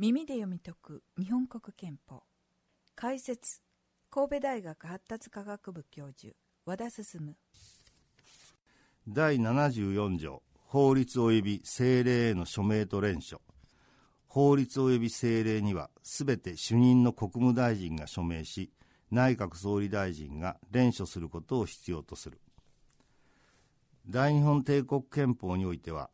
耳で読み解く日本国憲法。解説神戸大学発達科学部教授和田進。第74条法律及び政令への署名と連署法律及び政令にはすべて主任の国務大臣が署名し内閣総理大臣が連署することを必要とする。大日本帝国憲法においては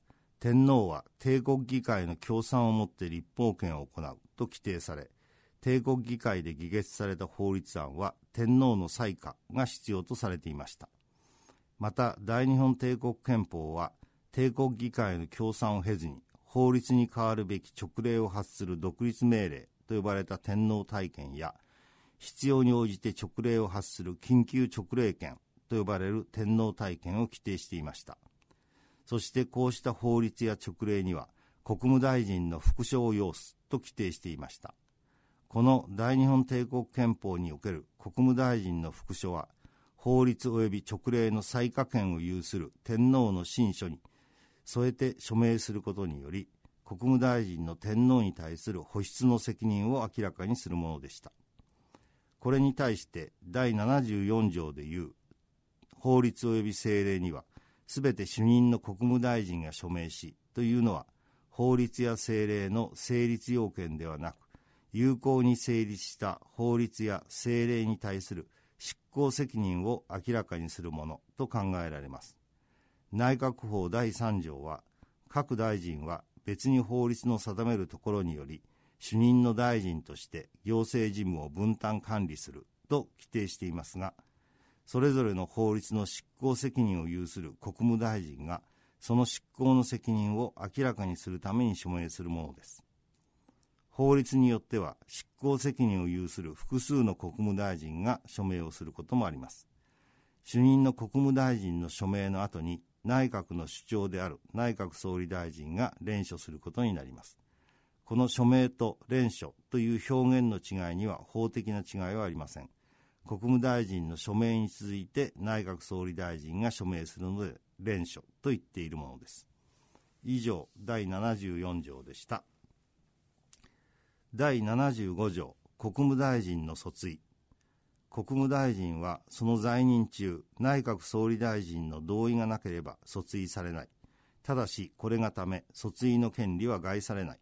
天皇は帝国議会の協賛をもって立法権を行う。と規定され帝国議会で議決された法律案は天皇の裁可が必要とされていました。また大日本帝国憲法は帝国議会の協賛を経ずに法律に代わるべき勅令を発する独立命令と呼ばれた天皇体験や必要に応じて勅令を発する緊急勅令権と呼ばれる天皇体験を規定していました。そしてこうした法律や勅令には国務大臣の副書を要すと規定していました。この大日本帝国憲法における国務大臣の副書は法律及び勅令の採可権を有する天皇の親書に添えて署名することにより国務大臣の天皇に対する保湿の責任を明らかにするものでした。これに対して第74条でいう法律及び政令にはすべて主任の国務大臣が署名しというのは法律や政令の成立要件ではなく有効に成立した法律や政令に対する執行責任を明らかにするものと考えられます。内閣法第3条は各大臣は別に法律の定めるところにより主任の大臣として行政事務を分担管理すると規定していますがそれぞれの法律の執行責任を有する国務大臣がその執行の責任を明らかにするために署名するものです。法律によっては執行責任を有する複数の国務大臣が署名をすることもあります。主任の国務大臣の署名の後に内閣の主張である内閣総理大臣が連署することになります。この署名と連署という表現の違いには法的な違いはありません。国務大臣の署名に続いて内閣総理大臣が署名するので連署と言っているものです。以上第74条でした。第75条国務大臣の訴追。国務大臣はその在任中内閣総理大臣の同意がなければ訴追されない。ただしこれがため訴追の権利は害されない。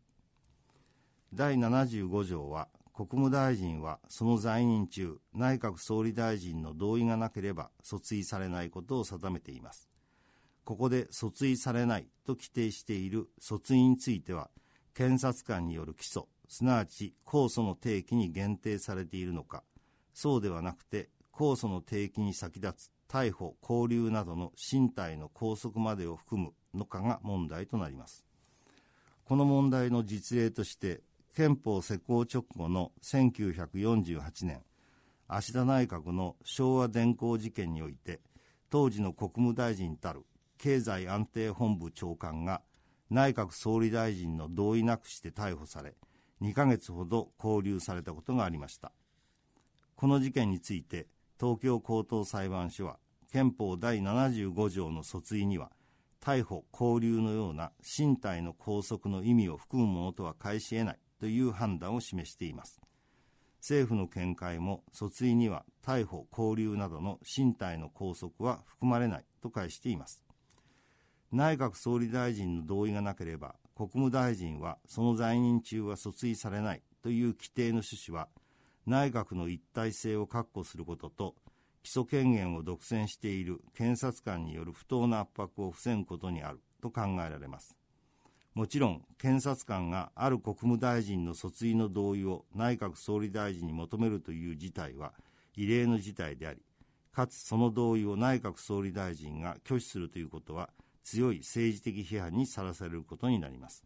第75条は国務大臣はその在任中内閣総理大臣の同意がなければ訴追されないことを定めています。ここで訴追されないと規定している訴追については検察官による起訴すなわち控訴の定期に限定されているのかそうではなくて控訴の定期に先立つ逮捕拘留などの身体の拘束までを含むのかが問題となります。この問題の実例として憲法施行直後の1948年芦田内閣の昭和電工事件において当時の国務大臣たる経済安定本部長官が内閣総理大臣の同意なくして逮捕され2ヶ月ほど拘留されたことがありました。この事件について東京高等裁判所は憲法第75条の訴追には逮捕・拘留のような身体の拘束の意味を含むものとは返し得ない。という判断を示しています。政府の見解も訴追には逮捕拘留などの身体の拘束は含まれないと返しています。内閣総理大臣の同意がなければ国務大臣はその在任中は訴追されないという規定の趣旨は内閣の一体性を確保することと基礎権限を独占している検察官による不当な圧迫を防ぐことにあると考えられます。もちろん検察官がある国務大臣の訴追の同意を内閣総理大臣に求めるという事態は異例の事態でありかつその同意を内閣総理大臣が拒否するということは強い政治的批判にさらされることになります。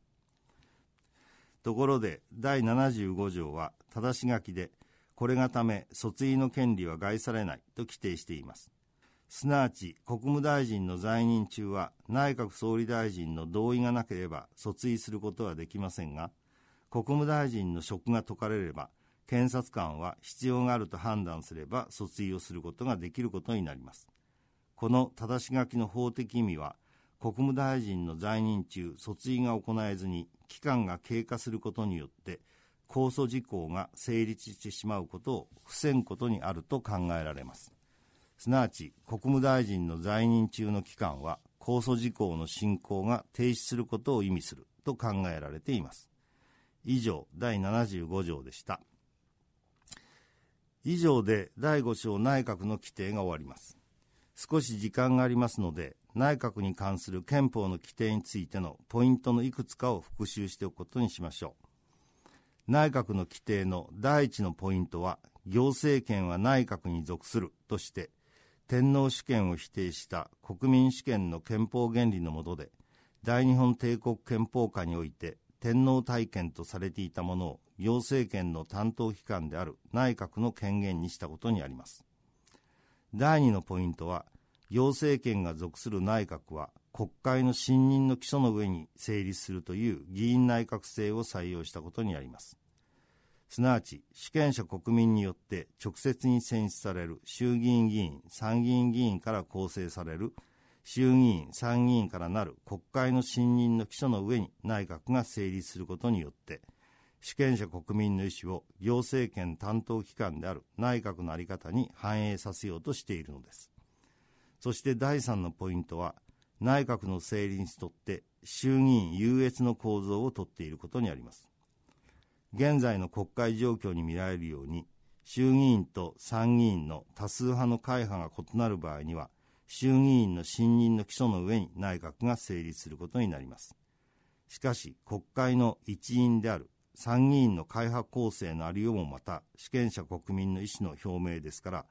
ところで第75条は正し書きでこれがため訴追の権利は害されないと規定しています。すなわち国務大臣の在任中は内閣総理大臣の同意がなければ訴追することはできませんが国務大臣の職が解かれれば検察官は必要があると判断すれば訴追をすることができることになります。この正し書きの法的意味は国務大臣の在任中訴追が行えずに期間が経過することによって控訴事項が成立してしまうことを防ぐことにあると考えられます。すなわち国務大臣の在任中の期間は控訴事項の進行が停止することを意味すると考えられています。以上第75条でした。以上で第5章内閣の規定が終わります。少し時間がありますので内閣に関する憲法の規定についてのポイントのいくつかを復習しておくことにしましょう。内閣の規定の第一のポイントは行政権は内閣に属するとして天皇主権を否定した国民主権の憲法原理の下で大日本帝国憲法下において天皇体験とされていたものを行政権の担当機関である内閣の権限にしたことにあります。第2のポイントは行政権が属する内閣は国会の信任の基礎の上に成立するという議員内閣制を採用したことにあります。すなわち主権者国民によって直接に選出される衆議院議員参議院議員から構成される衆議院参議院からなる国会の信任の基礎の上に内閣が成立することによって主権者国民の意思を行政権担当機関である内閣の在り方に反映させようとしているのです。そして第3のポイントは内閣の成立にとって衆議院優越の構造をとっていることにあります。現在の国会状況に見られるように衆議院と参議院の多数派の会派が異なる場合には衆議院の信任の基礎の上に内閣が成立することになります。しかし国会の一員である参議院の会派構成のありようもまた主権者国民の意思の表明ですから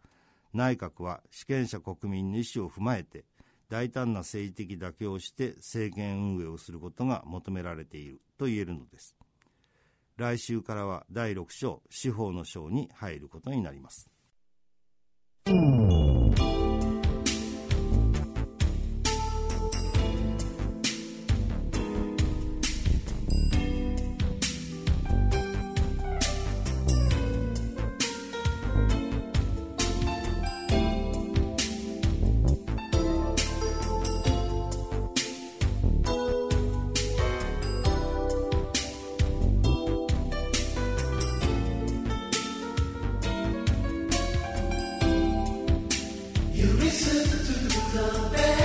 内閣は主権者国民の意思を踏まえて大胆な政治的妥協をして政権運営をすることが求められていると言えるのです。来週からは第6章司法の章に入ることになります。the best.